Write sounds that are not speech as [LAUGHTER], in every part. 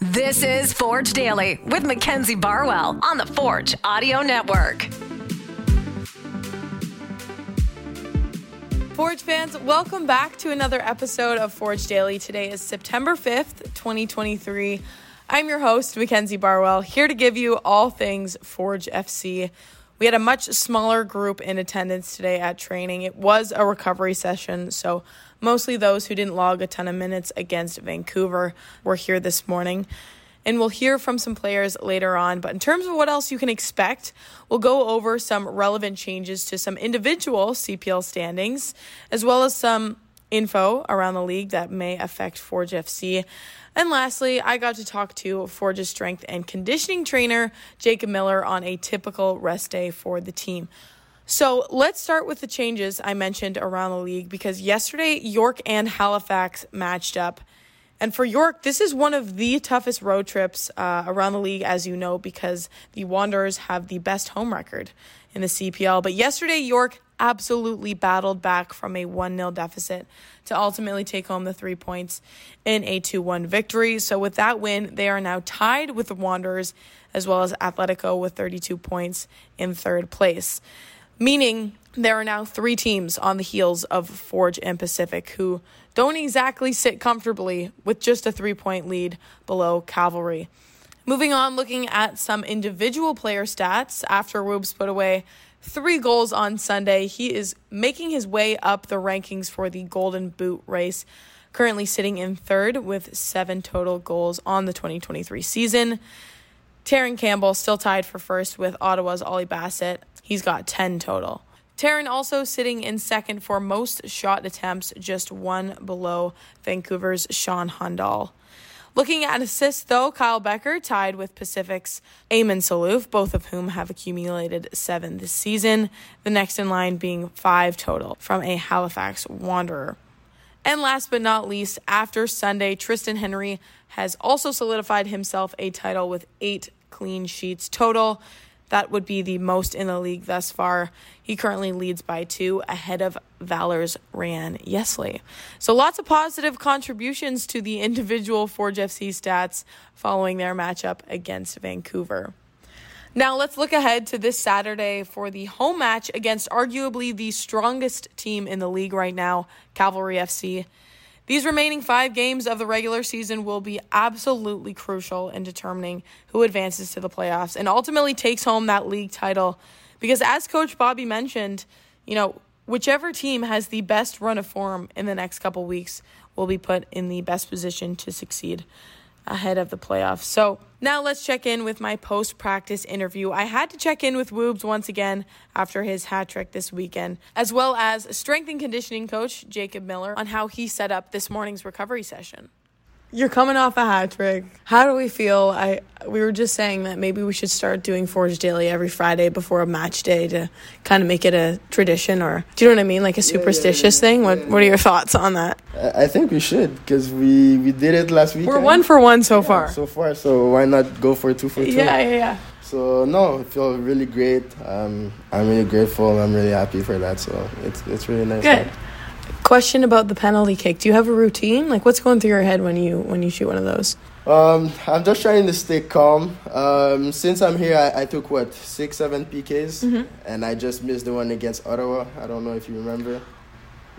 This is Forge Daily with Mackenzie Barwell on the Forge Audio Network. Forge fans, welcome back to another episode of Forge Daily. Today is September 5th, 2023. I'm your host, Mackenzie Barwell, here to give you all things Forge FC. We had a much smaller group in attendance today at training. It was a recovery session, so mostly those who didn't log a ton of minutes against Vancouver were here this morning. And we'll hear from some players later on. But in terms of what else you can expect, we'll go over some relevant changes to some individual CPL standings, as well as some info around the league that may affect Forge FC. And lastly, I got to talk to Forge's strength and conditioning trainer, Jacob Miller, on a typical rest day for the team. So let's start with the changes I mentioned around the league because yesterday York and Halifax matched up. And for York, this is one of the toughest road trips uh, around the league, as you know, because the Wanderers have the best home record in the CPL. But yesterday, York absolutely battled back from a 1 0 deficit to ultimately take home the three points in a 2 1 victory. So, with that win, they are now tied with the Wanderers as well as Atletico with 32 points in third place. Meaning, there are now three teams on the heels of Forge and Pacific who don't exactly sit comfortably with just a three point lead below Cavalry. Moving on, looking at some individual player stats after Woobs put away three goals on Sunday. He is making his way up the rankings for the Golden Boot race, currently sitting in third with seven total goals on the 2023 season. Terran Campbell still tied for first with Ottawa's Ollie Bassett. He's got 10 total. Taryn also sitting in second for most shot attempts, just one below Vancouver's Sean Hundal. Looking at assists, though, Kyle Bekker tied with Pacific's Ayman Sellouf, both of whom have accumulated seven this season. The next in line being five total from a Halifax Wanderer. And last but not least, after Sunday, Triston Henry has also solidified himself a title with eight clean sheets total. That would be the most in the league thus far. He currently leads by two ahead of Valour's Rayane Yesli. So lots of positive contributions to the individual Forge FC stats following their matchup against Vancouver. Now let's look ahead to this Saturday for the home match against arguably the strongest team in the league right now, Cavalry FC. These remaining five games of the regular season will be absolutely crucial in determining who advances to the playoffs and ultimately takes home that league title. Because as Coach Bobby mentioned, you know, whichever team has the best run of form in the next couple weeks will be put in the best position to succeed ahead of the playoffs. So now let's check in with my post practice interview. I had to check in with Woobs once again after his hat trick this weekend, as well as strength and conditioning coach Jacob Miller on how he set up this morning's recovery session. You're coming off a hat trick. How do we feel? I we were just saying that maybe we should start doing Forge Daily every Friday before a match day to kind of make it a tradition, or do you know what I mean, like a superstitious yeah, yeah, thing. What What are your thoughts on that? I think we should because we we did it last week. We're one for one so far. So far, so why not go for two for two? Yeah, yeah, yeah. So no, I feel really great. Um, I'm really grateful. I'm really happy for that. So it's it's really nice. Good. Question about the penalty kick. Do you have a routine? Like, what's going through your head when you when you shoot one of those? Um, I'm just trying to stay calm. Um, since I'm here, I, I took what six, seven PKs, Mhm. and I just missed the one against Ottawa. I don't know if you remember.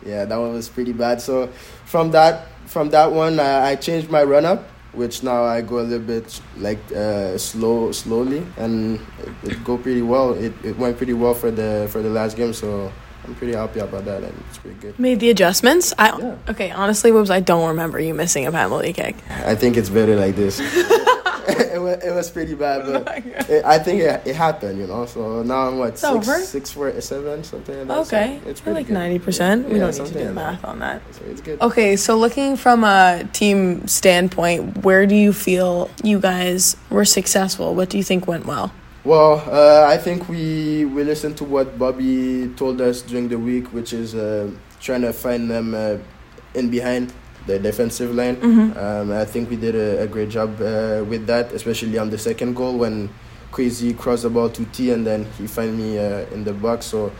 Yeah, that one was pretty bad. So from that from that one, I, I changed my run up, which now I go a little bit like uh, slow, slowly, and it, it go pretty well. It, it went pretty well for the for the last game. So I'm pretty happy about that, and it's pretty good. Made the adjustments. I Yeah. okay. Honestly, Woobs, I don't remember you missing a penalty kick. I think it's better like this. [LAUGHS] [LAUGHS] it, was, it was pretty bad, but [LAUGHS] it, I think it, it happened, you know. So now I'm what It's six, over? six, four, seven, something like that. Okay, so it's pretty like ninety percent. We Yeah, don't need to do the like that. math on that. So it's good. Okay, so looking from a team standpoint, where do you feel you guys were successful? What do you think went well? Well, uh, I think we we listened to what Bobby told us during the week, which is uh, trying to find them uh, in behind the defensive line. Mhm. Um, I think we did a, a great job uh, with that, especially on the second goal when Crazy crossed the ball to T and then he found me uh, in the box. So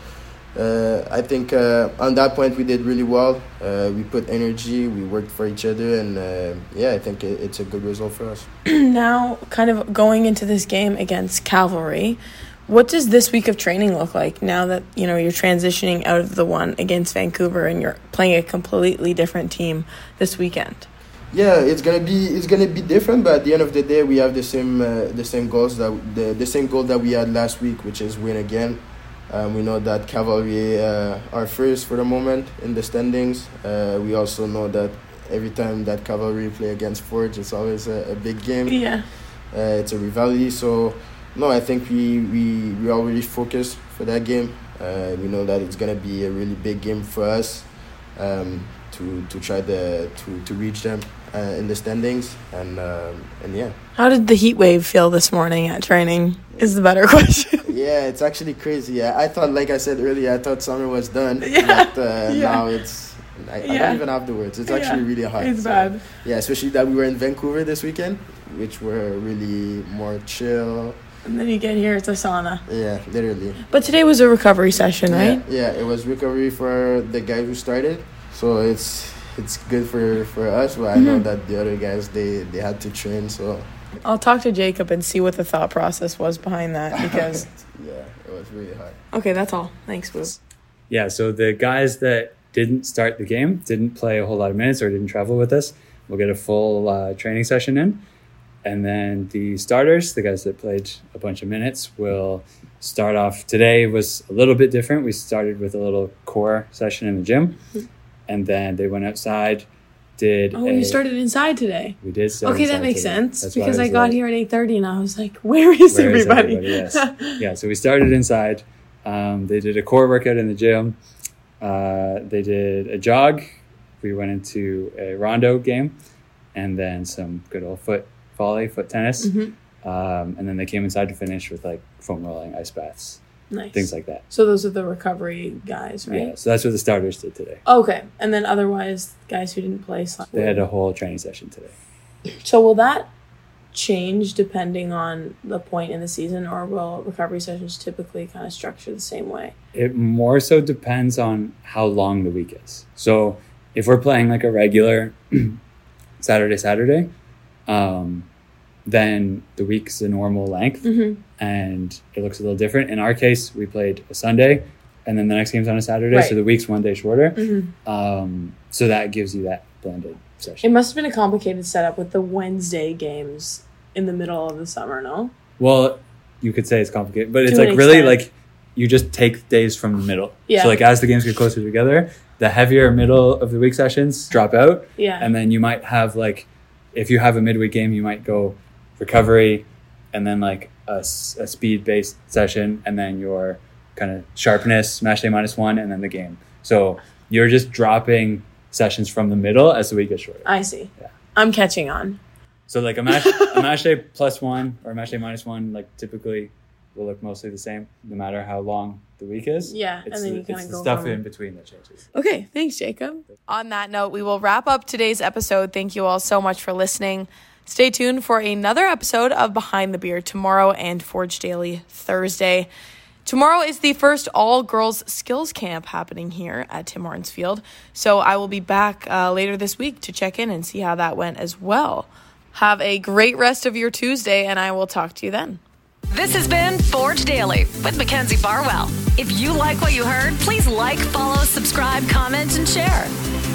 uh, I think uh, on that point we did really well. Uh, we put energy, we worked for each other, and uh, yeah, I think it, it's a good result for us. [CLEARS THROAT] now, kind of going into this game against Cavalry, what does this week of training look like now that you know you're transitioning out of the one against Vancouver and you're playing a completely different team this weekend? Yeah, it's gonna be it's gonna be different, but at the end of the day, we have the same uh, the same goals that the the same goal that we had last week, which is win again. Um, we know that Cavalry uh, are first for the moment in the standings. Uh, we also know that every time that Cavalry play against Forge, it's always a, a big game. Yeah, uh, it's a rivalry. So no, I think we we we already focused for that game. Uh, we know that it's gonna be a really big game for us um, to to try the to to reach them uh, in the standings and um, and yeah. How did the heat wave feel this morning at training? Is the better [LAUGHS] question. Yeah, it's actually crazy. I, I thought, like I said earlier, I thought summer was done. [LAUGHS] Yeah. But uh, Yeah. now it's. I, I Yeah. don't even have the words. It's actually Yeah. really hot. It's So, bad. Yeah, especially that we were in Vancouver this weekend, which were really more chill. And then you get here, it's a sauna. Yeah, literally. But today was a recovery session, right? Yeah, yeah, it was recovery for the guy who started, so it's it's good for for us. But I know Mhm. that the other guys they they had to train, so I'll talk to Jacob and see what the thought process was behind that [LAUGHS] because. yeah, it was really hard. okay, that's all. Thanks, Boo. Yeah, so the guys that didn't start the game, didn't play a whole lot of minutes or didn't travel with us, we'll get a full uh, training session in. And then the starters, the guys that played a bunch of minutes, will start off. Today was a little bit different. We started with a little core session in the gym, and then they went outside, did. Oh, a- you started inside today. We did. Start Okay, that makes today. sense That's because I was got here at eight thirty and I was like, [LAUGHS] "Where is Where is everybody?" everybody? Yes. [LAUGHS] yeah, so we started inside. Um, they did a core workout in the gym. Uh, they did a jog. We went into a rondo game, and then some good old foot volley, foot tennis. Mhm. Um, and then they came inside to finish with like foam rolling, ice baths, Nice. things like that. So those are the recovery guys, right? Yeah, so that's what the starters did today. Okay, and then otherwise, guys who didn't play. They had a whole training session today. So will that change depending on the point in the season, or will recovery sessions typically kind of structure the same way? It more so depends on how long the week is. So if we're playing like a regular [CLEARS THROAT] Saturday, Saturday, um, then the week's a normal length Mm-hmm. and it looks a little different. In our case, we played a Sunday and then the next game's on a Saturday, Right. so the week's one day shorter. Mm-hmm. Um, so that gives you that blended session. It must have been a complicated setup with the Wednesday games in the middle of the summer. No. Well, you could say it's complicated, but it's To an like really like you just take days from the middle. Yeah. So like as the games get closer together, the heavier middle of the week sessions drop out, Yeah. and then you might have like if you have a midweek game, you might go recovery, and then like a speed based session, and then your kind of sharpness match day minus one, and then the game. So you're just dropping sessions from the middle as the week gets shorter. I see. Yeah. I'm catching on. So like a match a [LAUGHS] match day plus one or a match day minus one, like typically will look mostly the same, no matter how long the week is. Yeah, it's and then the, you it's the stuff in between that changes. Okay, thanks, Jacob. On that note, we will wrap up today's episode. Thank you all so much for listening. Stay tuned for another episode of Behind the Beer tomorrow and Forge Daily Thursday. Tomorrow is the first all girls skills camp happening here at Tim Hortons Field. So I will be back uh, later this week to check in and see how that went as well. Have a great rest of your Tuesday, and I will talk to you then. This has been Forge Daily with Mackenzie Barwell. If you like what you heard, please like, follow, subscribe, comment, and share.